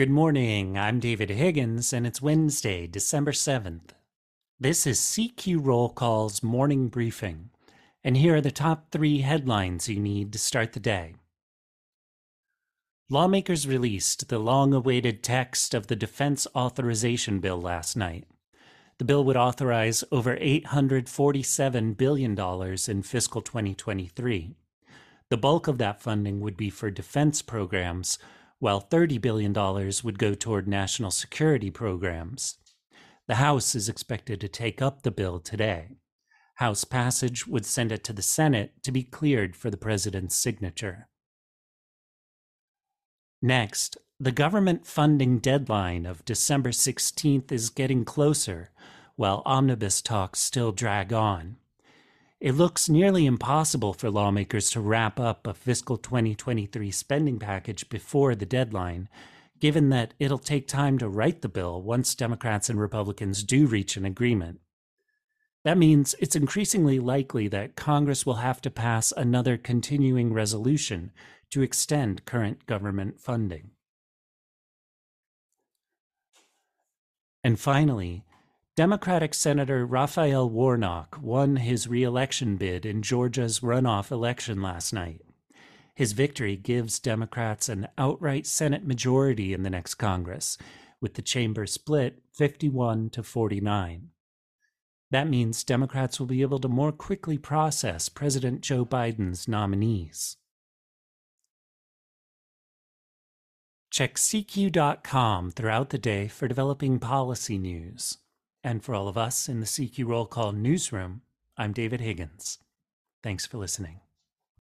Good morning. I'm David Higgins, and it's Wednesday, December 7th. This is CQ Roll Call's morning briefing, and here are the top three headlines you need to start the day. Lawmakers released the long awaited text of the Defense Authorization Bill last night. The bill would authorize over $847 billion in fiscal 2023. The bulk of that funding would be for defense programs, while $30 billion would go toward national security programs. The House is expected to take up the bill today. House passage would send it to the Senate to be cleared for the president's signature. Next, the government funding deadline of December 16th is getting closer, while omnibus talks still drag on. It looks nearly impossible for lawmakers to wrap up a fiscal 2023 spending package before the deadline, given that it'll take time to write the bill once Democrats and Republicans do reach an agreement. That means it's increasingly likely that Congress will have to pass another continuing resolution to extend current government funding. And finally, Democratic Senator Raphael Warnock won his reelection bid in Georgia's runoff election last night. His victory gives Democrats an outright Senate majority in the next Congress, with the chamber split 51 to 49. That means Democrats will be able to more quickly process President Joe Biden's nominees. Check CQ.com throughout the day for developing policy news. And for all of us in the CQ Roll Call newsroom, I'm David Higgins. Thanks for listening.